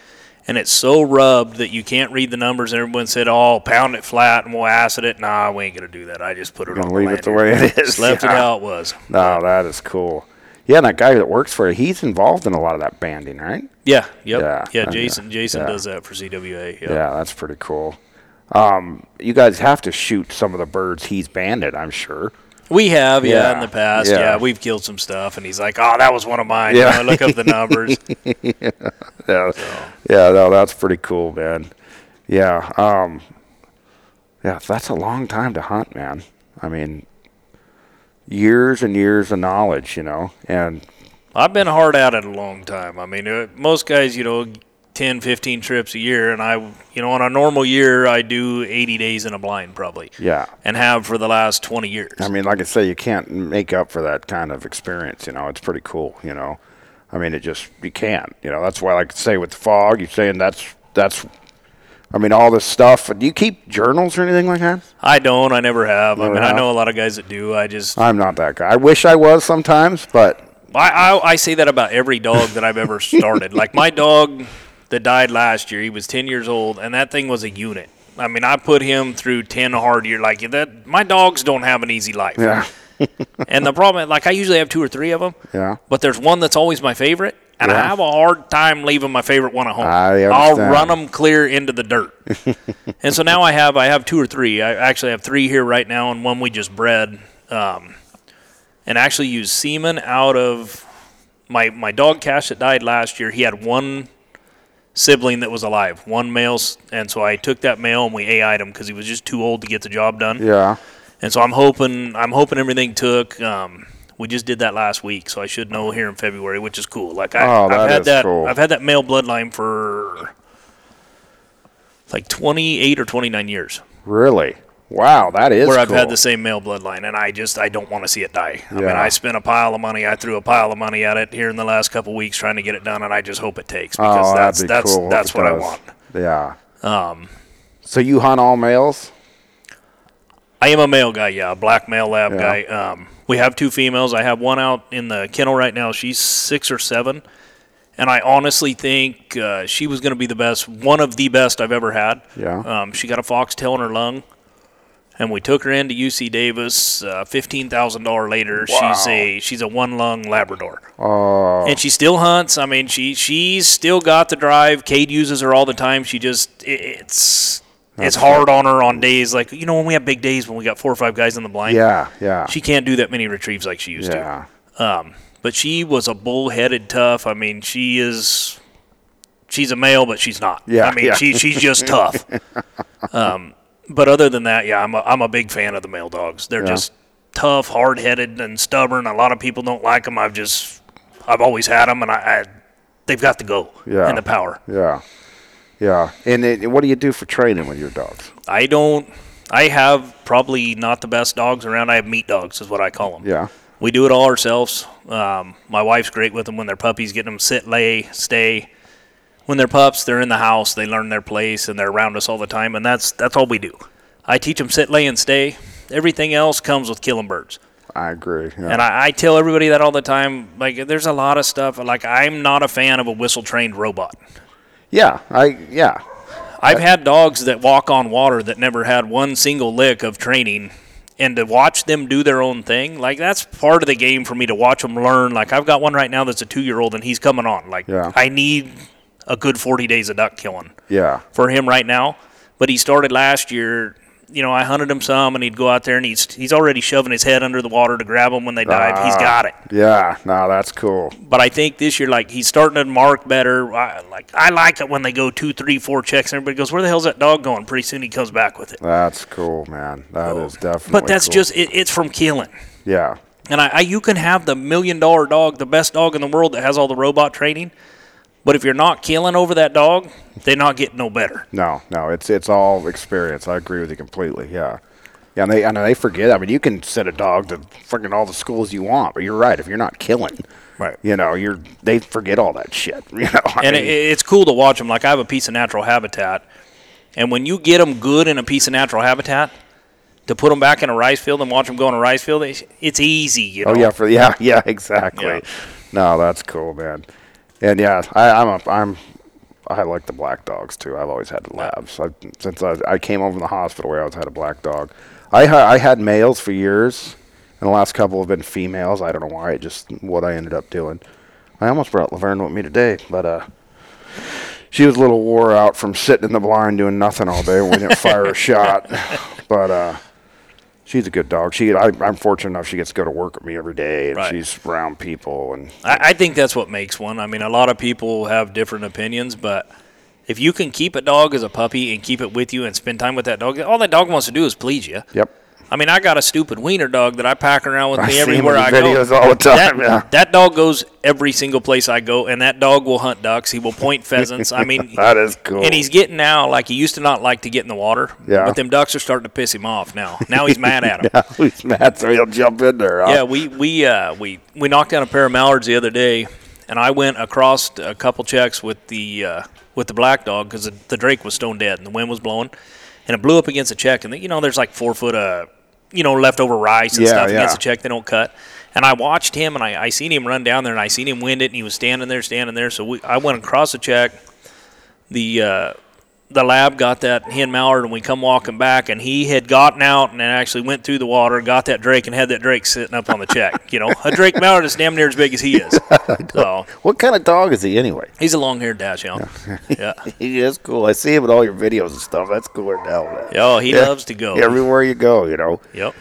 and it's so rubbed that you can't read the numbers. And everyone said, "Oh, pound it flat and we'll acid it." Nah, we ain't gonna do that. I just put it Gonna on leave it the way it is. Just left it how it was. No, that is cool. Yeah, and that guy that works for you, he's involved in a lot of that banding, right? Yeah. Yep. Yeah, Yeah. Jason. Jason yeah. does that for CWA. Yep. Yeah, that's pretty cool. Um, you guys have to shoot some of the birds he's banded, I'm sure. We have, yeah, Yeah, in the past. yeah. Yeah. we've killed some stuff, and he's like, "Oh, that was one of mine." Yeah. You know, look up the numbers. Yeah, yeah, no, that's pretty cool, man. Yeah, um, yeah, that's a long time to hunt, man. I mean, years and years of knowledge, you know, and I've been hard at it a long time. I mean, uh, most guys, you know, 10, 15 trips a year, and I, you know, on a normal year, I do 80 days in a blind probably, yeah. and have for the last 20 years. I mean, like I say, you can't make up for that kind of experience. You know, it's pretty cool. You know, I mean, it just you can't. You know, that's why, like I say, with the fog, you're saying that's that's. I mean, all this stuff. Do you keep journals or anything like that? I don't. I never have. I Never mean, I know a lot of guys that do. I just, I'm not that guy. I wish I was sometimes, but I, I, I say that about every dog that I've ever started. like my dog that died last year, he was 10 years old, and that thing was a unit. I mean, I put him through 10 hard years. Like that, my dogs don't have an easy life. yeah, And the problem, like I usually have two or three of them. yeah. but there's one that's always my favorite, and I have a hard time leaving my favorite one at home. I I'll run them clear into the dirt, and so now I have I have two or three. I actually have three here right now, and one we just bred, um, and actually used semen out of my my dog Cash that died last year. He had one sibling that was alive, one male, and so I took that male and we AI'd him because he was just too old to get the job done. Yeah. And so I'm hoping I'm hoping everything took. Um, we just did that last week, so I should know here in February, which is cool. Like I, Oh, I've had that cool. I've had that male bloodline for like 28 or 29 years, Really? Wow, that is where I've had the same male bloodline, and I just I don't want to see it die. I mean, I spent a pile of money. I threw a pile of money at it here in the last couple weeks trying to get it done, and I just hope it takes Oh, because that'd that's be that's cool that's what I want. Yeah. Um, So you hunt all males? I am a male guy, yeah, a black male lab Yeah. guy. Um, we have two females. I have one out in the kennel right now. She's six or seven, and I honestly think uh, she was going to be the best, one of the best I've ever had. Yeah. Um, she got a foxtail in her lung, and we took her into UC Davis. Uh, Fifteen thousand dollar later, she's a she's a one lung Labrador, Oh, and she still hunts. I mean, she she's still got the drive. Cade uses her all the time. She just it, it's. It's hard on her on days like you know when we have big days when we got four or five guys in the blind. yeah, yeah. She can't do that many retrieves like she used yeah. to. Um, but she was a bull-headed tough. I mean, she is. She's a male, but she's not. Yeah, I mean, yeah. she she's just tough. Um, but other than that, yeah, I'm a, I'm a big fan of the male dogs. They're Yeah. just tough, hard headed, and stubborn. A lot of people don't like them. I've just I've always had them, and I, I they've got the go Yeah. and the power. Yeah. Yeah. And it, what do you do for training with your dogs? I don't. I have probably not the best dogs around. I have meat dogs, is what I call them. Yeah. We do it all ourselves. Um, my wife's great with them when they're puppies, getting them sit, lay, stay. When they're pups, they're in the house. They learn their place, and they're around us all the time. And that's that's all we do. I teach them sit, lay, and stay. Everything else comes with killing birds. I agree. Yeah. And I, I tell everybody that all the time. Like, there's a lot of stuff. Like, I'm not a fan of a whistle trained robot. yeah. I yeah. I've had dogs that walk on water that never had one single lick of training, and to watch them do their own thing, like that's part of the game for me to watch them learn. Like I've got one right now that's a two year old, and he's coming on. Like Yeah. I need a good 40 days of duck killing Yeah. for him right now. But he started last year. You know, I hunted him some, and he'd go out there, and he's he's already shoving his head under the water to grab them when they dive. He's ah. got it. Yeah. No, that's cool. But I think this year, like he's starting to mark better. I, like I like it when they go two, three, four checks, and everybody goes, "Where the hell's that dog going?" Pretty soon he comes back with it. That's cool, man. That is definitely. But that's cool. just it, it's from killing. Yeah. And I, I, you can have the million dollar dog, the best dog in the world that has all the robot training. But if you're not killing over that dog, they're not getting no better. No, no, it's it's all experience. I agree with you completely. Yeah, yeah, and they and they forget. I mean, you can set a dog to freaking all the schools you want, but you're right. If you're not killing, Right. you know, you're they forget all that shit. You know, I And mean, it, it's cool to watch them. Like I have a piece of natural habitat, and when you get them good in a piece of natural habitat, to put them back in a rice field and watch them go in a rice field, it's, easy. You oh, know? oh yeah, for yeah, yeah, exactly. Yeah. No, that's cool, man. And yeah, I, I'm a, I'm I like the black dogs too. I've always had the labs. I've, since I, I came home from the hospital, we always had a black dog. I ha- I had males for years, and the last couple have been females. I don't know why. It just what I ended up doing. I almost brought Laverne with me today, but uh, she was a little wore out from sitting in the blind doing nothing all day. We didn't fire a shot, but uh, she's a good dog. She I, I'm fortunate enough she gets to go to work with me every day, and Right. she's around people and I, I think that's what makes one. I mean, a lot of people have different opinions, but if you can keep a dog as a puppy and keep it with you and spend time with that dog, all that dog wants to do is please you. yep. I mean, I got a stupid wiener dog that I pack around with I me see him in everywhere I videos go. all the that, time, yeah. that dog goes every single place I go, and that dog will hunt ducks. He will point pheasants. I mean, That is cool. and he's getting now like he used to not like to get in the water. Yeah. But them ducks are starting to piss him off now. Now he's mad at him. yeah, he's mad, so he'll jump in there. huh? Yeah, we we uh, we we knocked down a pair of mallards the other day, and I went across a couple checks with the uh, with the black dog because the, the drake was stone dead and the wind was blowing, and it blew up against a check, and you know there's like four foot of you know leftover rice and Yeah, stuff yeah. against the check they don't cut. And I watched him, and I, I seen him run down there, and I seen him wind it, and he was standing there, standing there. So we, I went across the check. The uh, the lab got that hen mallard and we come walking back and he had gotten out and actually went through the water and got that drake and had that drake sitting up on the check you know a drake mallard is damn near as big as he is so What kind of dog is he anyway? he's a long-haired dachshund yeah He is cool. I see him in all your videos and stuff. That's cooler than hell, man. oh he Yeah. loves to go Everywhere you go, you know. yep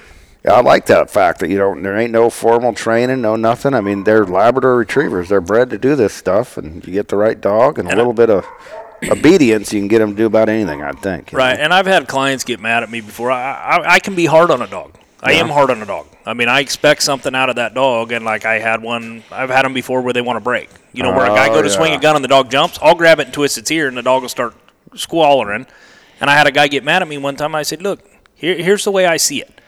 Yeah, I like that fact that you don't. There ain't no formal training, no nothing. I mean, they're Labrador Retrievers. They're bred to do this stuff, and you get the right dog and a And I- little bit of obedience, you can get them to do about anything. I think. you know? right and i've had clients get mad at me before i i, I can be hard on a dog I am hard on a dog. I mean, I expect something out of that dog, and like I had one, I've had them before where they want to break. You know, where a guy Oh, go to oh, swing a gun and the dog jumps, I'll grab it and twist its ear, and the dog will start squalling. And I had a guy get mad at me one time. I said, "Look, here, here's the way I see it."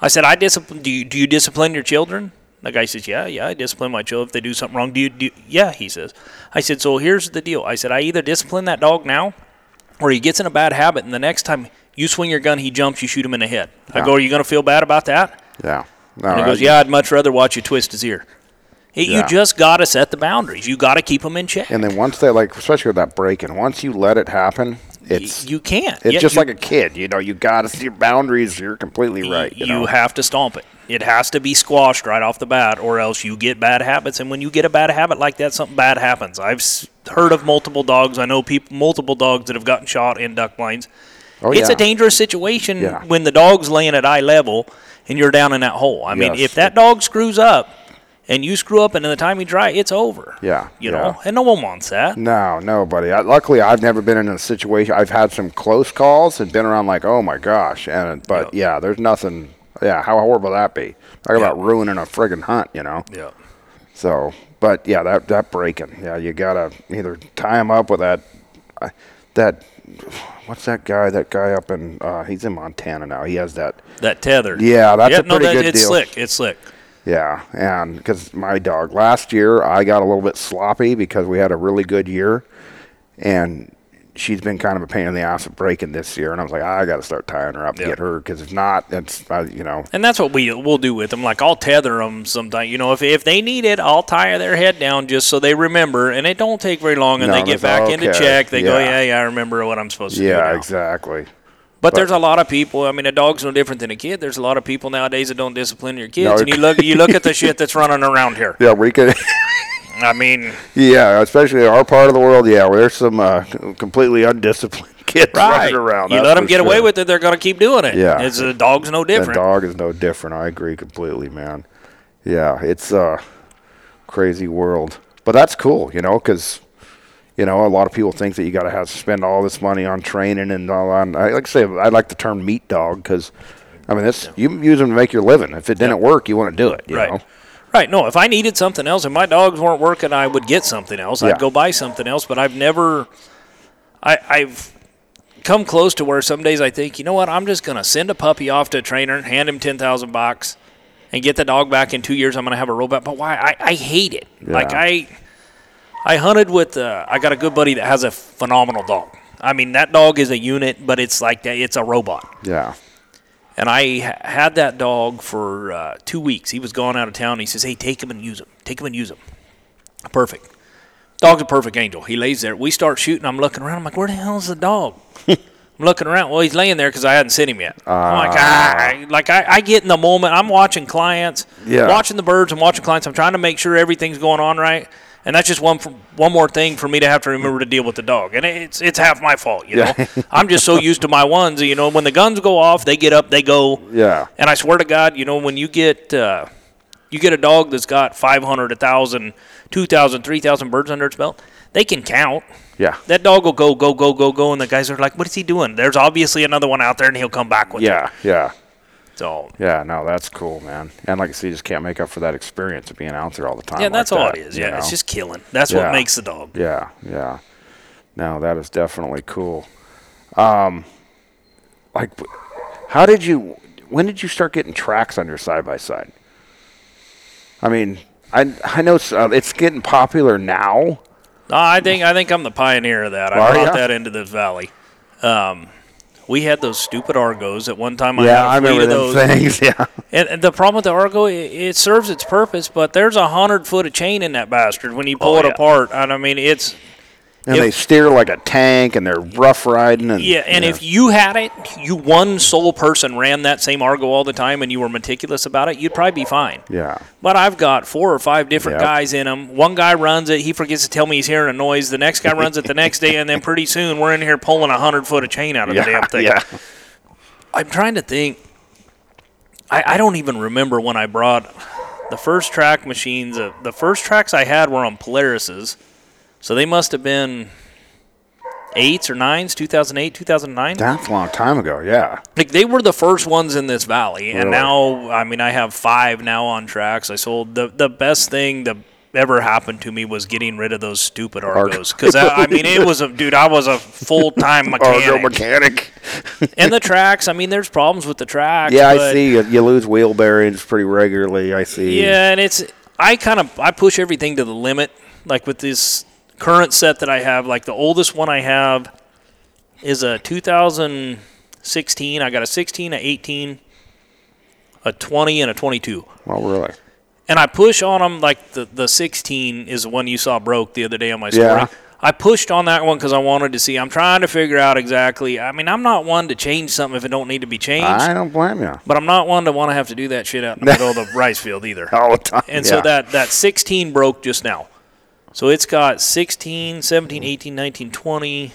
I said, "I discipline. Do you do you discipline your children?" The guy says, "Yeah, yeah, I discipline my children if they do something wrong." Do you do? Yeah, he says. I said, "So here's the deal." I said, "I either discipline that dog now, or he gets in a bad habit, and the next time you swing your gun, he jumps, you shoot him in the head." I go, "Are you going to feel bad about that?" Yeah. No, And he goes, "Yeah, I'd much rather watch you twist his ear." It, Yeah. You just got to set the boundaries. You got to keep them in check. And then once they like, especially with that breaking, once you let it happen, it's you can't. it's Yeah, just you- like a kid. You know, you got to see your boundaries. You're completely right. You, You, know? have to stomp it. It has to be squashed right off the bat, or else you get bad habits. And when you get a bad habit like that, something bad happens. I've heard of multiple dogs. I know people, multiple dogs that have gotten shot in duck blinds. oh, it's yeah. a dangerous situation Yeah. when the dog's laying at eye level and you're down in that hole. I mean, Yes. if that dog screws up, and you screw up, and in the time you dry, it's over. Yeah, you yeah. know, and no one wants that. No, nobody. I, luckily, I've never been in a situation. I've had some close calls and been around like, oh my gosh. And but yeah, there's nothing. Yeah, how horrible would that be? Talk about ruining a friggin' hunt, you know. Yeah. So, but yeah, that that breaking. Yeah, you gotta either tie him up with that. Uh, that what's that guy? That guy up in uh, he's in Montana now. He has that. That tether. Yeah, that's yeah, a pretty no, that, good it's deal. slick. It's slick. Yeah, and because my dog last year, I got a little bit sloppy because we had a really good year, and she's been kind of a pain in the ass of breaking this year. And I was like, I got to start tying her up to Yeah. get her because if not, it's uh, you know, And that's what we we'll do with them. Like I'll tether them sometime. You know, if if they need it, I'll tie their head down just so they remember, and it don't take very long, and No, they get back into check. They go, Yeah. yeah, yeah, I remember what I'm supposed to do. yeah, exactly. But there's a lot of people. I mean, a dog's no different than a kid. There's a lot of people nowadays that don't discipline your kids, No, and you look you look at the shit that's running around here. Yeah, we could. I mean, yeah, especially in our part of the world. Yeah, where there's some uh, completely undisciplined kids right? running around. You let them get away with it, they're gonna keep doing it. Yeah. it's a dog's no The different. dog is no different. I agree completely, man. Yeah, it's a crazy world, but that's cool, you know, because you know a lot of people think that you got to have to spend all this money on training and all on. I like to say I like the term meat dog because, I mean, this you use them to make your living. If it didn't work, you want to do it. You Right. know? Right. No, if I needed something else and my dogs weren't working, I would get something else. Yeah. I'd go buy something else. But I've never, I, I've come close to where some days I think, you know what, I'm just gonna send a puppy off to a trainer and hand him ten thousand bucks, and get the dog back in two years. I'm gonna have a robot. But why? I, I hate it. Like I, I hunted with. Uh, I got a good buddy that has a phenomenal dog. I mean, that dog is a unit, but it's like that. It's a robot. Yeah. And I had that dog for uh, two weeks. He was gone out of town. He says, "Hey, take him and use him. Take him and use him." Perfect. Dog's a perfect angel. He lays there. We start shooting. I'm looking around. I'm like, "Where the hell is the dog?" I'm looking around. Well, he's laying there because I hadn't seen him yet. I'm like, ah, like I, I get in the moment. I'm watching clients, Yeah. watching the birds. I'm watching clients. I'm trying to make sure everything's going on right. And that's just one one more thing for me to have to remember to deal with the dog. And it's it's half my fault, you know. I'm just so used to my ones, you know. When the guns go off, they get up, they go. Yeah. And I swear to God, you know, when you get uh, you get a dog that's got 500, 1,000, 2,000, 3,000 birds under its belt, they can count. Yeah. That dog will go, go, go, go, go, and the guys are like, "What is he doing?" There's obviously another one out there, and he'll come back with Yeah. Yeah. it. So Yeah, no, that's cool, man. And like I said, you just can't make up for that experience of being out there all the time. yeah, like that's all it is. Yeah, it's just killing. That's Yeah. what makes the dog. Yeah, yeah. No, that is definitely cool. Um, like, how did you? When did you start getting tracks on your side by side? I mean, I I know s- uh, it's getting popular now. No, I think I think I'm the pioneer of that. I brought ya? that into the valley. Um, we had those stupid Argos at one time. I yeah, I fleet remember those. things. Yeah, And, and the problem with the Argo, it, it serves its purpose, but there's a hundred foot of chain in that bastard when you pull Oh, it yeah. apart. And I mean, it's and If- they steer like a tank, and they're rough riding. And yeah. And if you had it, you one sole person ran that same Argo all the time, and you were meticulous about it, you'd probably be fine. yeah, But I've got four or five different Yep. guys in them. One guy runs it, he forgets to tell me he's hearing a noise. The next guy runs it the next day, and then pretty soon we're in here pulling a hundred foot of chain out of yeah, the damn thing. yeah, I'm trying to think. I, I don't even remember when I brought the first track machines. Uh, the first tracks I had were on Polaris's, so they must have been eights or nines, 2008, 2009. that's a long time ago. Yeah, Like they were the first ones in this valley, and now I mean I have five now on tracks. I sold the the best thing that ever happened to me was getting rid of those stupid Argos because I, I mean it was a dude I was a full time mechanic. Argo mechanic. and the tracks I mean there's problems with the tracks. Yeah, I see. You, you lose wheel bearings pretty regularly. I see. Yeah, and it's I kind of I push everything to the limit. Like with this current set that I have, like the oldest one I have is a 2016. I got a 16, a 18, a 20, and a 22. Well, really. And I push on them like the the 16 is the one you saw broke the other day on my story. Yeah. I pushed on that one because I wanted to see. I'm trying to figure out exactly. I mean, I'm not one to change something if it don't need to be changed, I don't blame you. but I'm not one to want to have to do that shit out in the middle of the rice field either. All the time. And yeah. so that, that 16 broke just now. So it's got 16, 17, 18, 19, 20.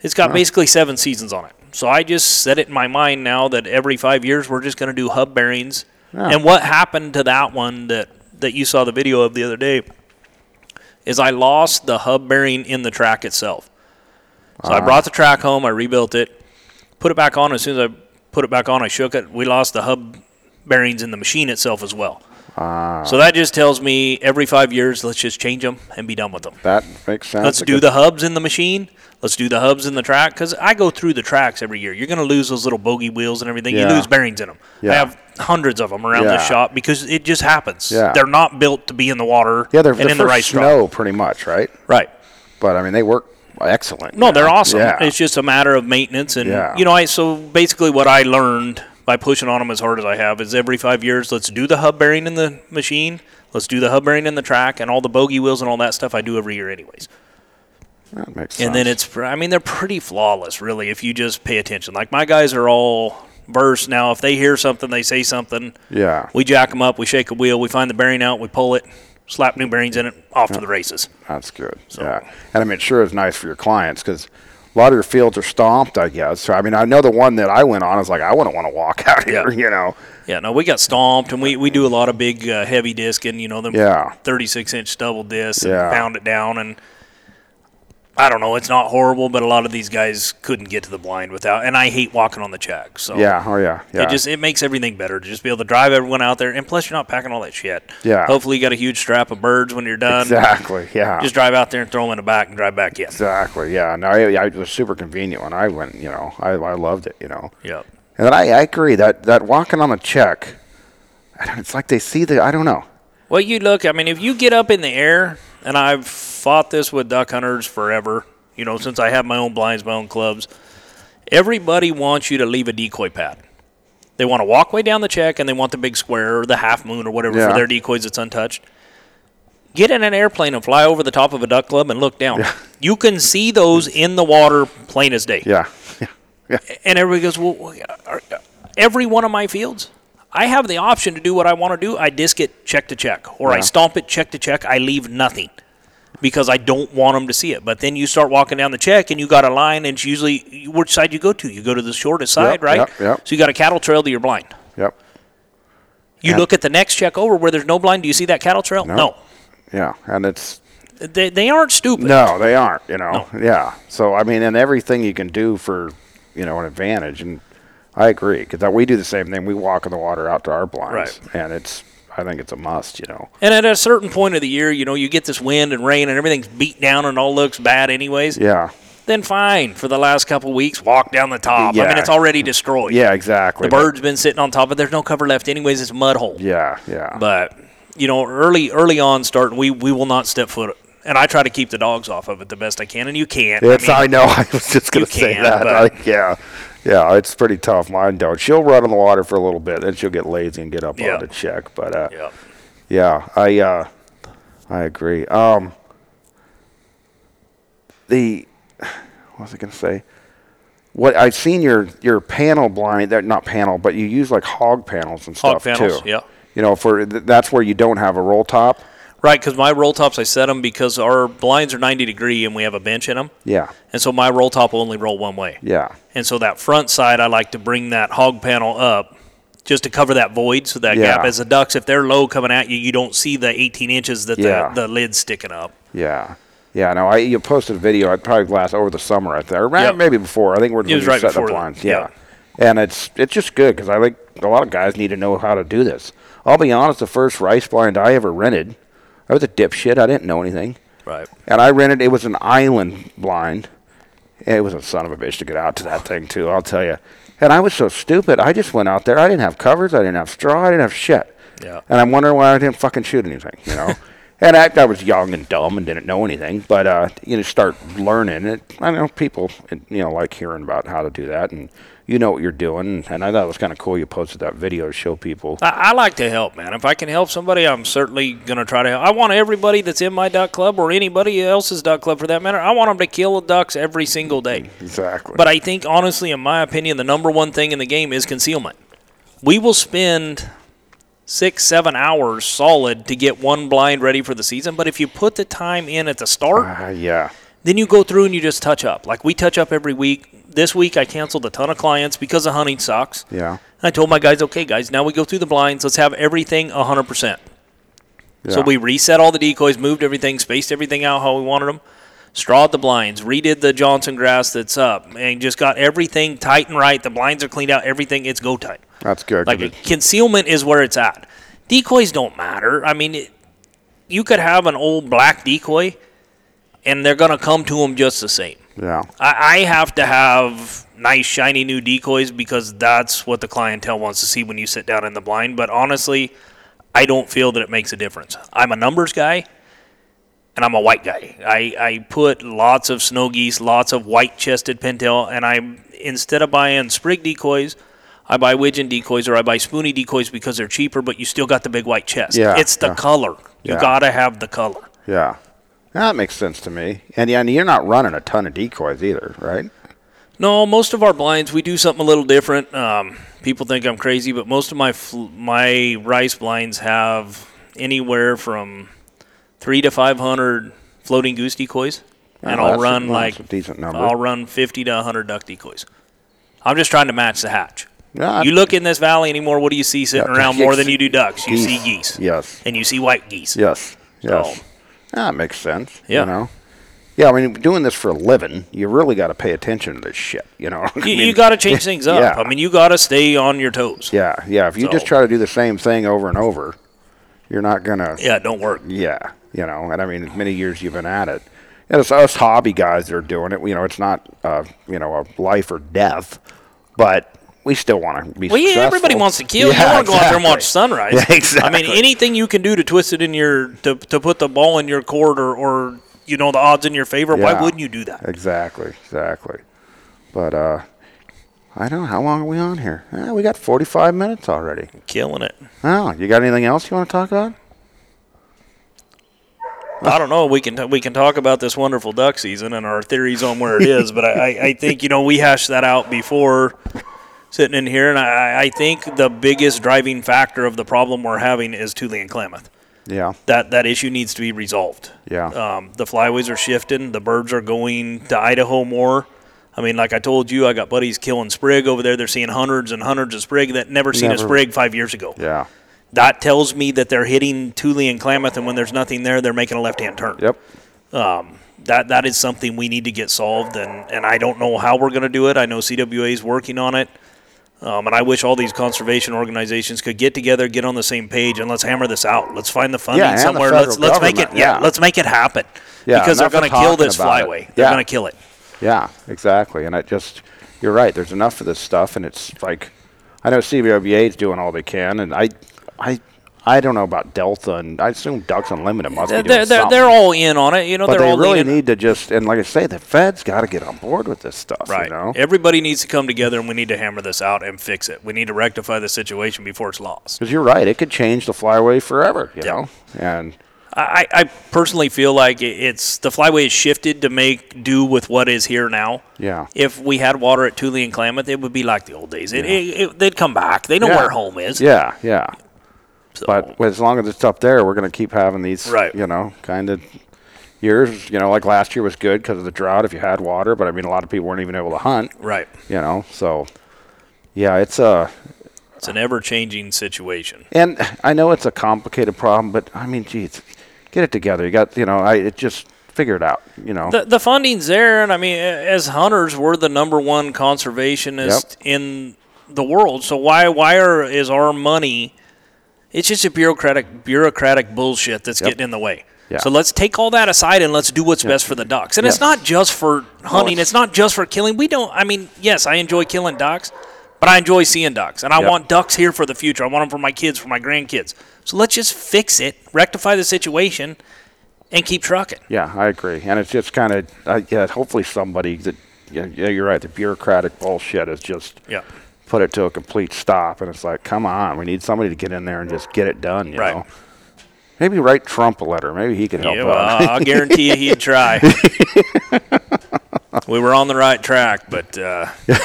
It's got basically seven seasons on it. So I just set it in my mind now that every five years we're just going to do hub bearings. Yeah. And what happened to that one that that you saw the video of the other day is I lost the hub bearing in the track itself. So I brought the track home, I rebuilt it, put it back on. As soon as I put it back on, I shook it. We lost the hub bearings in the machine itself as well. Ah. So that just tells me every five years, let's just change them and be done with them. That makes sense. Let's do the hubs in the machine. Let's do the hubs in the track because I go through the tracks every year. You're going to lose those little bogey wheels and everything. Yeah. You lose bearings in them. I have hundreds of them around the shop because it just happens. Yeah. They're not built to be in the water Yeah, they're, and they're in the right snow, pretty much, right? Right. But I mean, they work excellent. No, they're awesome. Yeah. It's just a matter of maintenance, and Yeah. you know, I so basically what I learned by pushing on them as hard as I have is every five years, let's do the hub bearing in the machine, let's do the hub bearing in the track, and all the bogey wheels and all that stuff I do every year, anyways. that makes sense. And then it's, I mean, they're pretty flawless, really, if you just pay attention. Like my guys are all versed now. If they hear something, they say something. yeah, We jack them up, we shake a wheel, we find the bearing out, we pull it, slap new bearings in it, off to the races. that's good. Yeah, and I mean, it sure is nice for your clients because a lot of your fields are stomped, I guess. So I mean, I know the one that I went on I was like, I wouldn't want to walk out here, Yeah. you know. Yeah, no, we got stomped, and we, we do a lot of big uh, heavy discing. You know, them Yeah. 36 inch double discs and Yeah. pound it down. And I don't know, it's not horrible, but a lot of these guys couldn't get to the blind without. And I hate walking on the check. So Yeah, oh yeah, yeah. it just it makes everything better to just be able to drive everyone out there. And plus, you're not packing all that shit. Yeah. Hopefully, you got a huge strap of birds when you're done. exactly, yeah. Just drive out there and throw them in the back and drive back in. Exactly. Yeah. No, I, I, it was super convenient when I went. You know, I, I loved it. You know, Yep. and then I, I agree that that walking on the check, I don't- it's like they see the. I don't know. Well, you look, I mean, if you get up in the air, and I've fought this with duck hunters forever, you know, since I have my own blinds, my own clubs, everybody wants you to leave a decoy pad. They want to walk way down the check and they want the big square or the half moon or whatever Yeah. for their decoys that's untouched. Get in an airplane and fly over the top of a duck club and look down. You can see those in the water plain as day. Yeah. Yeah. And everybody goes, well, are- every one of my fields, I have the option to do what I want to do. I disc it check to check, or I stomp it check to check. I leave nothing because I don't want them to see it. But then you start walking down the check, and you got a line, and it's usually which side you go to. You go to the shortest side, Yep, right? yep, yep. So you got a cattle trail to your blind. Yep. You Yeah. look at the next check over where there's no blind. Do you see that cattle trail? No. No. Yeah. And it's They, they aren't stupid. no, they aren't. You know. Yeah. So I mean, and everything you can do for, you know, an advantage, and I agree because we do the same thing. We walk in the water out to our blinds, Right. and it's. I think it's a must. You know. And at a certain point of the year, you know, you get this wind and rain and everything's beat down and all looks bad anyways. Yeah. then fine for the last couple weeks walk down the top Yeah. i mean it's already destroyed Yeah. Exactly. the bird's been sitting on top of there's no cover left anyways it's mud hole Yeah. Yeah. but you know early early on starting we we will not step foot and i try to keep the dogs off of it the best i can and you can't It's, I, mean, know. I was just going to say can, that. but- I- yeah, yeah. It's pretty tough. Mine don't. She'll run in the water for a little bit, then she'll get lazy and get up Yeah. on to check. But uh, yeah yeah, I uh, I agree. Um, the what was I going to say? What I've seen your your panel blind. That not panel, but you use like hog panels and Hog stuff panels, too. yeah. You know, for th- that's where you don't have a roll top. Right because my roll tops i set them because our blinds are 90 degree and we have a bench in them Yeah, and so my roll top will only roll one way yeah, And so that front side, I like to bring that hog panel up just to cover that void, so that Yeah. gap. As the ducks, if they're low coming at you, you don't see the 18 inches that Yeah. the, the lid's sticking up. yeah. Yeah, no, I you posted a video. I'd probably last over the summer right there, Yep. maybe before. I think we're just right you set the blinds. yeah. Yeah, and it's it's just good because I think a lot of guys need to know how to do this. I'll be honest, the first rice blind I ever rented, I was a dipshit. I didn't know anything, Right. and I rented. It was an island blind. It was a son of a bitch to get out to that thing too. I'll tell you. And I was so stupid. I just went out there. I didn't have covers. I didn't have straw. I didn't have shit. Yeah. And I'm wondering why I didn't fucking shoot anything, you know? and I, I was young and dumb and didn't know anything, but, uh, you know, start learning it. I know people, you know, like hearing about how to do that and you know what you're doing. And I thought it was kind of cool you posted that video to show people. I, I like to help, man. If I can help somebody, I'm certainly going to try to help. I want everybody that's in my duck club or anybody else's duck club for that matter, I want them to kill the ducks every single day. Exactly. But I think, honestly, in my opinion, the number one thing in the game is concealment. We will spend six, seven hours solid to get one blind ready for the season. But if you put the time in at the start, uh, yeah. Then you go through and you just touch up. Like we touch up every week. This week I canceled a ton of clients because of hunting sucks. Yeah. I told my guys, okay, guys, now we go through the blinds. Let's have everything 100%. Yeah. So we reset all the decoys, moved everything, spaced everything out how we wanted them, strawed the blinds, redid the Johnson grass that's up, and just got everything tight and right. The blinds are cleaned out, everything, it's go time. That's good. Like concealment is where it's at. Decoys don't matter. I mean, it, you could have an old black decoy, and they're gonna come to them just the same. yeah. I, I have to have nice shiny new decoys because that's what the clientele wants to see when you sit down in the blind. But honestly, I don't feel that it makes a difference. I'm a numbers guy, and I'm a white guy. I, I put lots of snow geese, lots of white chested pintail, and I instead of buying sprig decoys. I buy widgeon decoys or I buy spoony decoys because they're cheaper, but you still got the big white chest. Yeah, it's the yeah. color. You Yeah. gotta have the color. Yeah. That makes sense to me. And, yeah, and you're not running a ton of decoys either, right? No, most of our blinds we do something a little different. Um, people think I'm crazy, but most of my fl- my rice blinds have anywhere from three to five hundred floating goose decoys, and I'll a- run well, like a decent number. I'll run fifty to hundred duck decoys. I'm just trying to match the hatch. Yeah, you look in this valley anymore. What do you see sitting Yeah, around more than you do ducks? You see geese, Yes. and you see white geese. Yes. Yes. So- That makes sense. Yeah. You know? Yeah, I mean, doing this for a living, you really got to pay attention to this shit, you know? I You, mean, you got to change things up. yeah. I mean, you got to stay on your toes. Yeah, yeah. If you just try to do the same thing over and over, you're not to. Yeah, it don't work. Yeah, you know, and I mean, as many years you've been at it. And it's us hobby guys that are doing it. You know, it's not, uh, you know, a life or death, but we still want to be Well, yeah, everybody wants to kill. you Yeah, don't want to go out there and watch sunrise. Yeah, I mean, anything you can do to twist it in your to, to put the ball in your court or, or you know the odds in your favor. Why wouldn't you do that? Exactly, exactly. But uh, I don't know how long are we on here. Eh, we got 45 minutes already. Killing it. Oh, you got anything else you want to talk about? I don't know. We can t- we can talk about this wonderful duck season and our theories on where it is, but I, I- I think you know we hashed that out before sitting in here, and I, I think the biggest driving factor of the problem we're having is Tule and Klamath. Yeah, That that issue needs to be resolved. yeah, Um, the flyways are shifting. The birds are going to Idaho more. I mean, like I told you, I got buddies killing sprig over there. They're seeing hundreds and hundreds of sprig that never seen a sprig five years ago. yeah. That tells me that they're hitting Tule and Klamath, and when there's nothing there, they're making a left-hand turn. Yep. That that is something we need to get solved, and, and I don't know how we're going to do it. I know CWA is working on it, um, and I wish all these conservation organizations could get together, get on the same page, and let's hammer this out. Let's find the funding Yeah, and the somewhere. Let's let's make it. Yeah, yeah. let's make it happen. Yeah, because they're going to kill this flyway. They're Yeah. going to kill it. Yeah, exactly. And I just, you're right. There's enough of this stuff, and it's like, I know CBWA is doing all they can, and I, I, I don't know about Delta, and I assume Ducks Unlimited must They're, be doing they're, they're, something. they're all in on it. You know, but they're they really need to just, and like I say, the Feds got to get on board with this stuff. Right. You know. Everybody needs to come together, and we need to hammer this out and fix it. We need to rectify the situation before it's lost. Because you're right, it could change the flyway forever. You Yeah. know. And I, I personally feel like it's the flyway is shifted to make do with what is here now. yeah. If we had water at Tule and Klamath, it would be like the old days. It, it, it, they'd come back. They know Yeah. where home is. Yeah. Yeah. So, But as long as it's up there, we're going to keep having these, Right. you know, kind of years. You know, like last year was good because of the drought if you had water, but I mean, a lot of people weren't even able to hunt. right, You know, so yeah, it's a, it's an ever-changing situation. and I know it's a complicated problem, but I mean, geez, get it together. You got, you know, I it just figure it out. You know, The, the funding's there, and I mean, as hunters, we're the number one conservationist in the world. So why why are is our money? It's just a bureaucratic bureaucratic bullshit that's Yep. getting in the way. Yeah. So let's take all that aside and let's do what's best for the ducks. And it's not just for hunting. it's- it's not just for killing. We don't. I mean, yes, I enjoy killing ducks, but I enjoy seeing ducks, and I Yep. want ducks here for the future. I want them for my kids, for my grandkids. So let's just fix it, rectify the situation, and keep trucking. yeah, I agree, and it's just kind of, uh, yeah, hopefully somebody that, yeah, yeah, you're right. The bureaucratic bullshit is just Yeah. Put it to a complete stop, and it's like, come on, we need somebody to get in there and just get it done. You Right. know. Maybe write Trump a letter. Maybe he could help Yeah, out. well, I'll guarantee you he'd try. we were on the right track, but uh,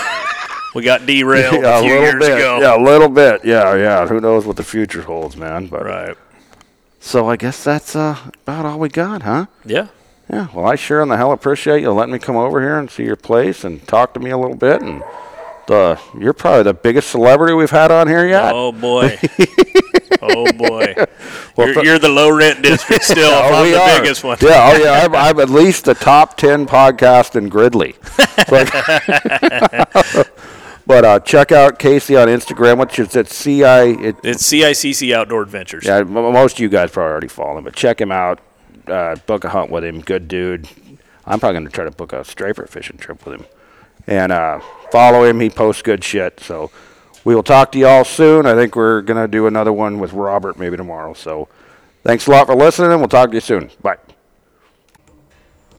we got derailed yeah, a few little years bit. ago. Yeah, a little bit. Yeah, yeah. Who knows what the future holds, man? But Right. so I guess that's uh, about all we got, huh? Yeah. Yeah. Well, I sure in the hell appreciate you letting me come over here and see your place and talk to me a little bit and The you're probably the biggest celebrity we've had on here yet. Oh boy. oh boy. Well, you're, you're the low rent district still. Oh, I'm we the are. biggest one. Yeah, oh yeah. I'm, I'm at least the top ten podcast in Gridley. But, but uh, check out Casey on Instagram, which is at ci. It, It's CICC Outdoor Adventures. yeah, m- most of you guys probably already follow him, but check him out. Uh, book a hunt with him. Good dude. I'm probably going to try to book a striper fishing trip with him. And uh, follow him. He posts good shit. So we will talk to you all soon. I think we're going to do another one with Robert maybe tomorrow. So thanks a lot for listening, we'll talk to you soon. Bye.